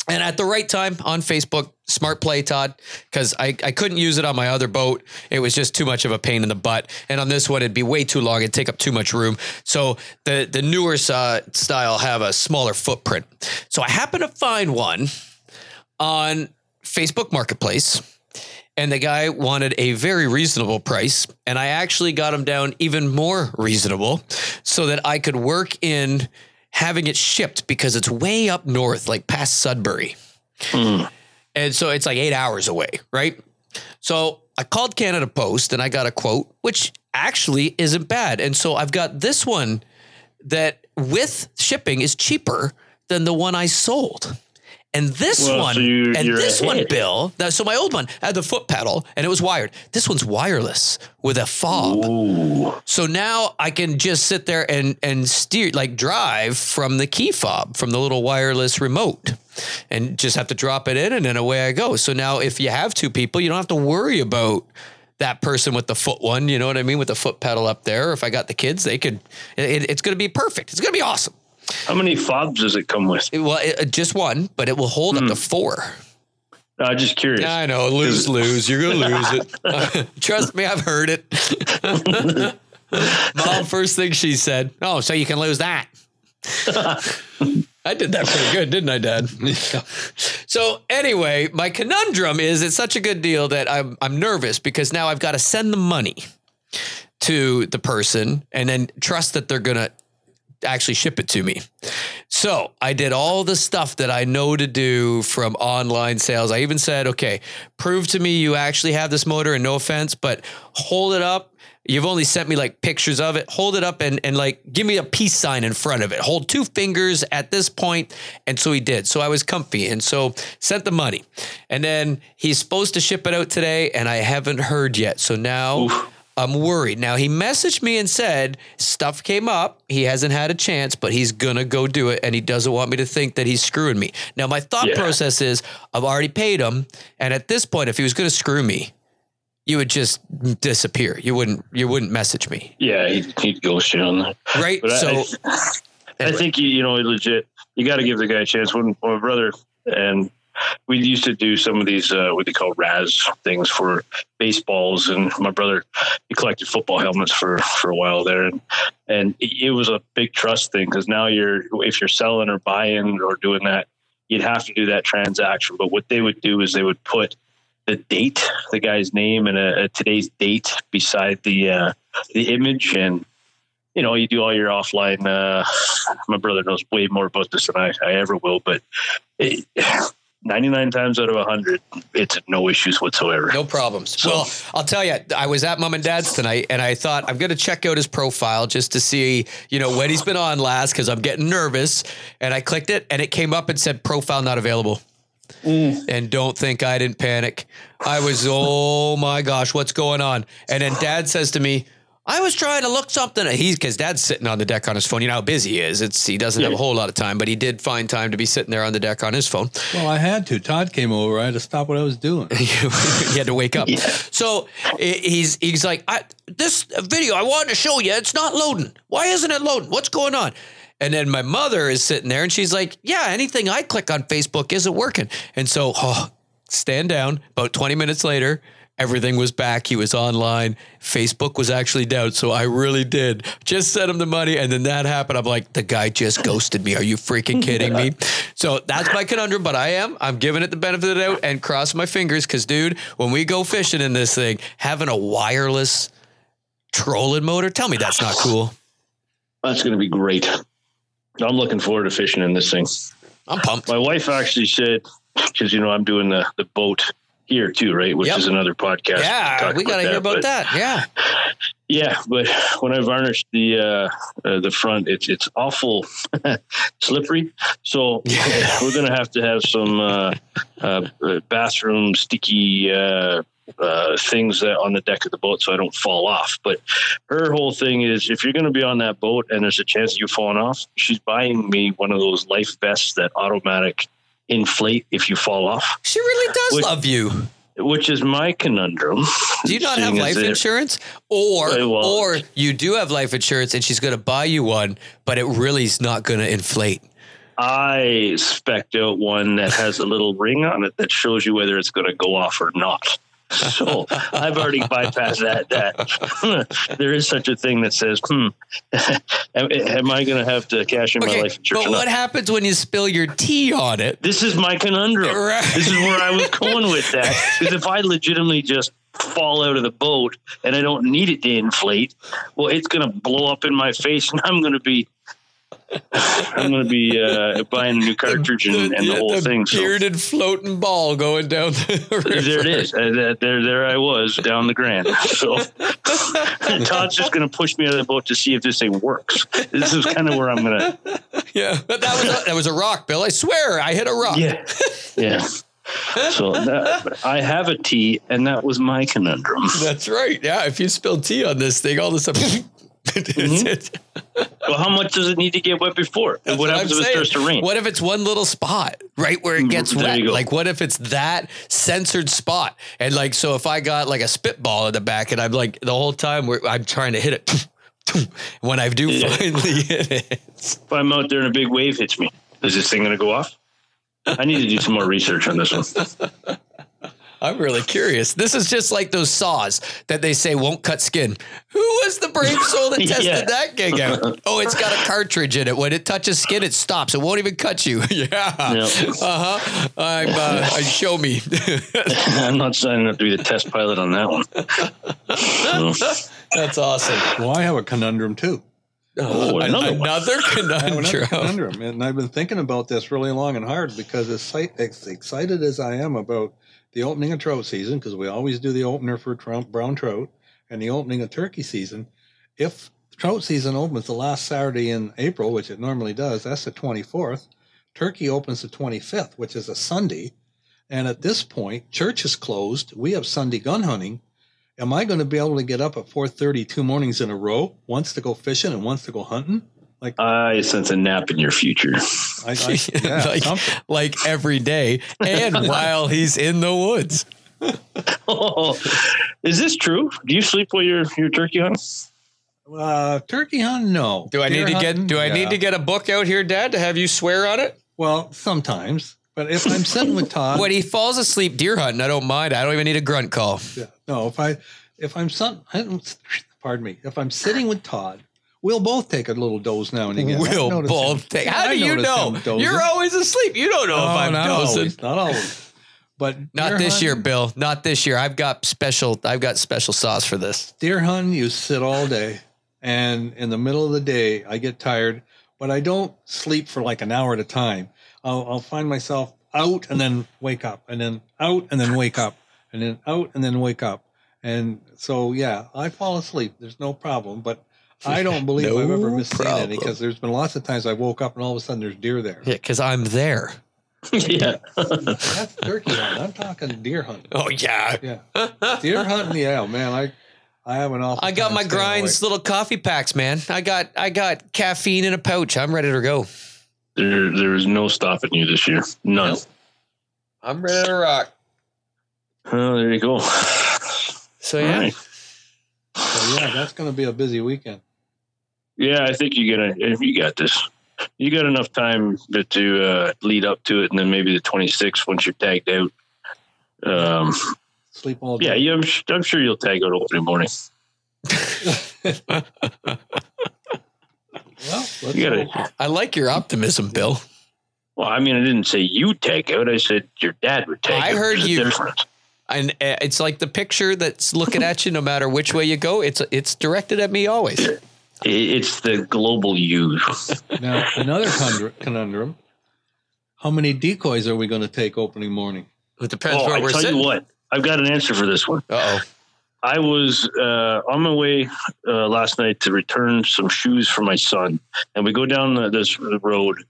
and at the right time on Facebook, smart play, Todd, because I, I couldn't use it on my other boat. It was just too much of a pain in the butt. And on this one, it'd be way too long. It'd take up too much room. So the, the newer uh, style have a smaller footprint. So I happened to find one on Facebook Marketplace. And the guy wanted a very reasonable price. And I actually got him down even more reasonable so that I could work in having it shipped because it's way up north, like past Sudbury. Hmm. And so it's like eight hours away, right? So I called Canada Post and I got a quote, which actually isn't bad. And so I've got this one that with shipping is cheaper than the one I sold. And this Well, one, so you- and this one. Bill. So my old one had the foot pedal and it was wired. This one's wireless with a fob. Ooh. So now I can just sit there and and steer like drive from the key fob from the little wireless remote and just have to drop it in and then away I go. So now if you have two people, you don't have to worry about that person with the foot one, you know what I mean, with the foot pedal up there. If I got the kids, they could it, it's going to be perfect. It's going to be awesome. How many fobs does it come with? It- well, it, uh, just one, but it will hold up to hmm. four. I'm just curious. I know, lose, lose. You're gonna lose it. Trust me, I've heard it. Mom, first thing she said, "Oh, so you can lose that." I did that pretty good, didn't I, Dad? so anyway, my conundrum is it's such a good deal that I'm I'm nervous because now I've got to send the money to the person and then trust that they're gonna actually ship it to me. So I did all the stuff that I know to do from online sales. I even said, okay, prove to me you actually have this motor and no offense, but hold it up. You've only sent me like pictures of it. Hold it up and, and like give me a peace sign in front of it. Hold two fingers at this point. And so he did. So I was comfy. And so sent the money. And then he's supposed to ship it out today. And I haven't heard yet. So now I'm worried. Now he messaged me and said stuff came up. He hasn't had a chance, but he's gonna go do it, and he doesn't want me to think that he's screwing me. Now my thought Yeah. process is I've already paid him, and at this point, if he was gonna screw me, you would just disappear. You wouldn't. You wouldn't message me, Yeah, he'd, he'd ghost you on that. right? But so I, I think you, you know, legit. You got to give the guy a chance. When my brother and we used to do some of these uh, what they call Raz things for baseballs, and my brother he collected football helmets for for a while there, and and it was a big trust thing because now you're if you're selling or buying or doing that, you'd have to do that transaction. But what they would do is they would put the date, the guy's name, and a, a today's date beside the uh, the image, and you know, you do all your offline. Uh, my brother knows way more about this than I, I ever will, but it, 99 times out of 100, it's no issues whatsoever. No problems. So- well, I'll tell you, I was at mom and dad's tonight and I thought I'm going to check out his profile just to see, you know, when he's been on last because I'm getting nervous. And I clicked it and it came up and said profile not available. Mm. And don't think I didn't panic. I was, oh my gosh, what's going on? And then dad says to me, I was trying to look something. He's because dad's sitting on the deck on his phone. You know how busy he is. It's he doesn't have a whole lot of time, but he did find time to be sitting there on the deck on his phone. Well, I had to. Todd came over. I had to stop what I was doing. he had to wake up. So he's he's like, I, this video I wanted to show you, it's not loading. Why isn't it loading? What's going on? And then my mother is sitting there and she's like, Yeah, anything I click on Facebook isn't working. And so, oh, stand down. About 20 minutes later, everything was back. He was online. Facebook was actually down. So I really did just send him the money. And then that happened. I'm like, the guy just ghosted me. Are you freaking kidding me? So that's my conundrum, but I am. I'm giving it the benefit of the doubt and cross my fingers because, dude, when we go fishing in this thing, having a wireless trolling motor, tell me that's not cool. That's going to be great. I'm looking forward to fishing in this thing. I'm pumped. My wife actually said, because, you know, I'm doing the, the boat here too, right? Which Yep. is another podcast. Yeah, Talk we got to hear about but- that. Yeah. Yeah, but when I varnished the uh, uh, the front, it's it's awful slippery. So we're gonna have to have some uh, uh, bathroom sticky uh, uh, things that on the deck of the boat so I don't fall off. But her whole thing is, if you're gonna be on that boat and there's a chance of you falling off, she's buying me one of those life vests that automatic inflate if you fall off, She really does Would- love you. which is my conundrum. Do you not have life if- insurance? Or or you do have life insurance and she's going to buy you one, but it really is not going to inflate. I spec'd out one that has a little ring on it that shows you whether it's going to go off or not. So I've already bypassed that. That there is such a thing that says, "Hmm, am, am I going to have to cash in my life insurance?" but what happens when you spill your tea on it? This is my conundrum. Right. This is where I was going with that. Because if I legitimately just fall out of the boat and I don't need it to inflate, well, it's going to blow up in my face, and I'm going to be. I'm going to be uh, buying a new cartridge and, and the whole thing. So bearded floating ball going down the river. there it is. Uh, there, there I was down the Grand. So Todd's just going to push me out of the boat to see if this thing works. This is kind of where I'm going to. Yeah, but that was a, that was a rock, Bill. I swear, I hit a rock. Yeah, yeah. So that, I have a tea, and that was my conundrum. That's right. Yeah, if you spill tea on this thing, all of a sudden. Mm-hmm. Well, how much does it need to get wet before? And what That's happens I'm if it starts to rain? What if it's one little spot right where it mm-hmm. gets There wet? Like, what if it's that censored spot? And like, so if I got like a spitball in the back, and I'm like the whole time where I'm trying to hit it, when I do Yeah. finally hit it, If I'm out there and a big wave hits me, is this thing going to go off? I need to do some more research on this one. I'm really curious. This is just like those saws that they say won't cut skin. Who was the brave soul that tested Yeah. that gig out? Oh, it's got a cartridge in it. When it touches skin, it stops. It won't even cut you. yeah. Yep. Uh huh. I'm. Uh, show me. I'm not signing up to be the test pilot on that one. So, That's awesome. Well, I have a conundrum too. Oh, another one. another I have another conundrum. conundrum, and I've been thinking about this really long and hard because as, as excited as I am about the opening of trout season, because we always do the opener for trout, brown trout, and the opening of turkey season. If trout season opens the last Saturday in April, which it normally does, that's the 24th. Turkey opens the 25th, which is a Sunday. And at this point, church is closed. We have Sunday gun hunting. Am I going to be able to get up at 4:30 two mornings in a row, once to go fishing and once to go hunting? Like I sense a nap in your future. I, I yeah, like, something. like every day, and while he's in the woods. Oh, is this true? Do you sleep while you're you're turkey hunting? Uh, turkey hunt? No. Do I Deer need to hunting? get? Do I Yeah. need to get a book out here, Dad, to have you swear on it? Well, sometimes. But if I'm sitting with Todd, When he falls asleep deer hunting, I don't mind. I don't even need a grunt call. Yeah. No, if I if I'm some, I don't, pardon me, if I'm sitting with Todd, we'll both take a little doze now and again. We'll both take. How I do you know? You're always asleep. You don't know No, if oh, I'm not dozing. always, not always. But Not this year, Bill. Not this year. I've got special. I've got special sauce for this. Deer hunting, you sit all day, and in the middle of the day, I get tired, but I don't sleep for like an hour at a time. I'll, I'll find myself out and then wake up, and then out and then wake up, and then out and then wake up. And so, yeah, I fall asleep. There's no problem. But I don't believe I've ever missed seeing any because there's been lots of times I woke up and all of a sudden there's deer there. Yeah, because I'm there. yeah. That's turkey hunting. I'm talking deer hunting. Oh yeah. Yeah, deer hunting. Yeah, oh, man. I I have an awful. I got my grinds awake. little coffee packs, man. I got I got caffeine in a pouch. I'm ready to go. There, there is no stopping you this year. None. Nope. I'm ready to rock. Oh, there you go. So yeah. right. So, yeah, that's going to be a busy weekend. Yeah, I think you got to you got this. You got enough time to, to uh, lead up to it, and then maybe the 26th once you're tagged out. Um, Sleep all day. yeah, yeah, I'm, I'm sure you'll tag out opening morning. Well, let's You gotta- hope. I like your optimism, Bill. Well, I mean, I didn't say you tag out. I said your dad would tag I out. heard There's a you. difference. And uh, it's like the picture that's looking at you no matter which way you go. It's it's directed at me always. It- It's the global you. Now, another conundrum- conundrum. How many decoys are we going to take opening morning? It depends Oh, where I we're tell sitting. you what, I've got an answer for this one. Uh I was uh, on my way uh, last night to return some shoes for my son, and we go down the, this road,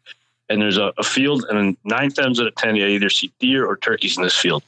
and there's a, a field, and nine times out of ten, you either see deer or turkeys in this field,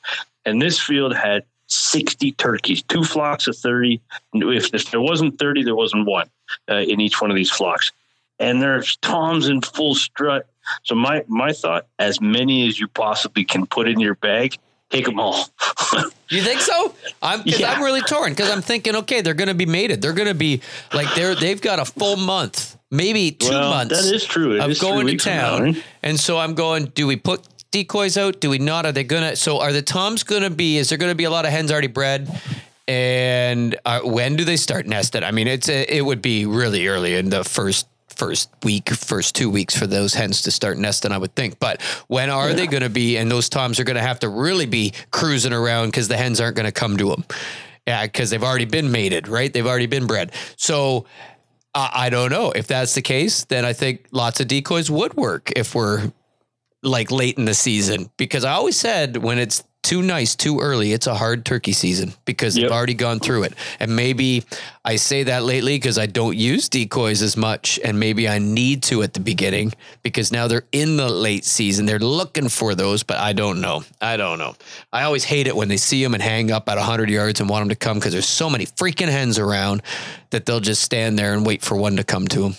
and this field had sixty turkeys, two flocks of thirty. If, if there wasn't thirty, there wasn't one uh, in each one of these flocks, and there's toms in full strut. So my my thought, as many as you possibly can put in your bag, take them all. You think so? I'm Yeah. I'm really torn because I'm thinking, okay, they're going to be mated. They're going to be like they're they've got a full month, maybe two well, months That is true. It of is going to now, town, right? and so I'm going. Do we put decoys out? Do we not? Are they gonna? So are the toms going to be? Is there going to be a lot of hens already bred? And uh, when do they start nesting? I mean, it's a, it would be really early in the first first week, first two weeks for those hens to start nesting, I would think. But when are they going to be? And those toms are going to have to really be cruising around because the hens aren't going to come to them. Yeah, because they've already been mated, right? They've already been bred. So I don't know if that's the case. Then I think lots of decoys would work if we're like late in the season. Because I always said when it's too nice too early, it's a hard turkey season because Yep. they've already gone through it. And maybe I say that lately because I don't use decoys as much, and maybe I need to at the beginning because now they're in the late season. They're looking for those, but I don't know. I don't know. I always hate it when they see them and hang up at 100 yards and want them to come because there's so many freaking hens around that they'll just stand there and wait for one to come to them.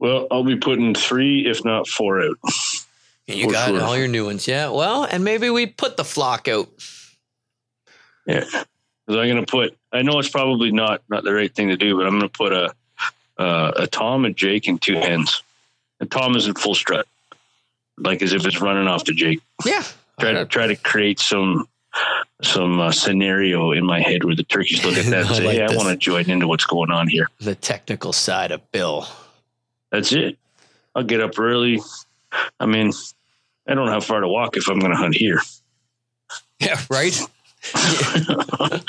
Well, I'll be putting three, if not four, out. You For got sure. all your new ones, yeah. Well, and maybe we put the flock out. Yeah, because I'm going to put. I know it's probably not not the right thing to do, but I'm going to put a uh, a Tom, a Jake, and two hens. And Tom is in full strut, like as if it's running off to Jake. Yeah. Try to try to create some some uh, scenario in my head where the turkeys look at that and say, like "Yeah, this. I want to join into what's going on here." The technical side of Bill. That's it. I'll get up early. I mean, I don't know how far to walk if I'm going to hunt here. Yeah, right?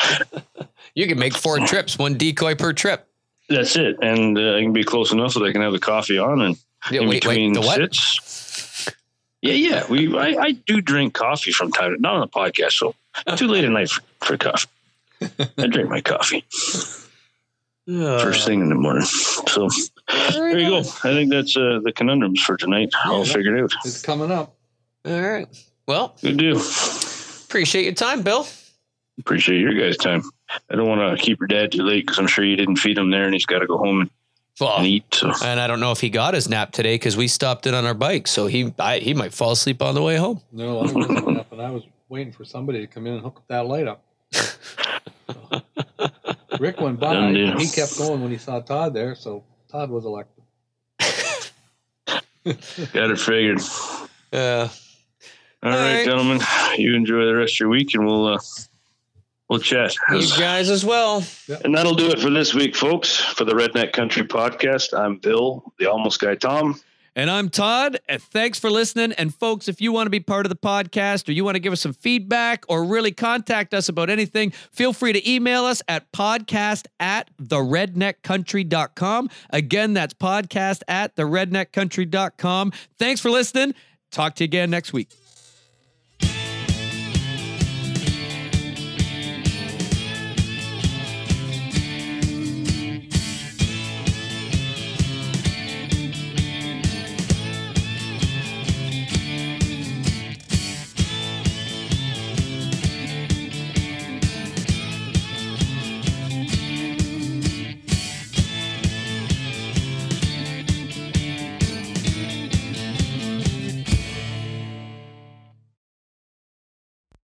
you can make four trips, one decoy per trip. That's it, and uh, I can be close enough so that I can have the coffee on and Yeah, in wait, between wait, the what? sits. Yeah, yeah. We I, I do drink coffee from time to not on the podcast, so too late at night for, for coffee. I drink my coffee first thing in the morning. So there you go. I think that's uh, the conundrums for tonight. I'll Yeah. figure it out. It's coming up. All right. Well, Good deal. appreciate your time, Bill. Appreciate your guys' time. I don't want to keep your dad too late because I'm sure you didn't feed him there, and he's got to go home and, Well, and eat. So and I don't know if he got his nap today because we stopped in on our bike, so he I, he might fall asleep on the way home. No, I wasn't up, and I was waiting for somebody to come in and hook up that light up. Rick went by. Done. He kept going when he saw Todd there, so Todd was elected. got it figured. Yeah. All All right, right. gentlemen. You enjoy the rest of your week, and we'll uh, we'll chat. you guys as well. And that'll do it for this week, folks. For the Redneck Country Podcast, I'm Bill, the Almost Guy Tom. And I'm Todd. And thanks for listening. And folks, if you want to be part of the podcast or you want to give us some feedback or really contact us about anything, feel free to email us at podcast at theredneckcountry.com. Again, that's podcast at theredneckcountry.com. Thanks for listening. Talk to you again next week.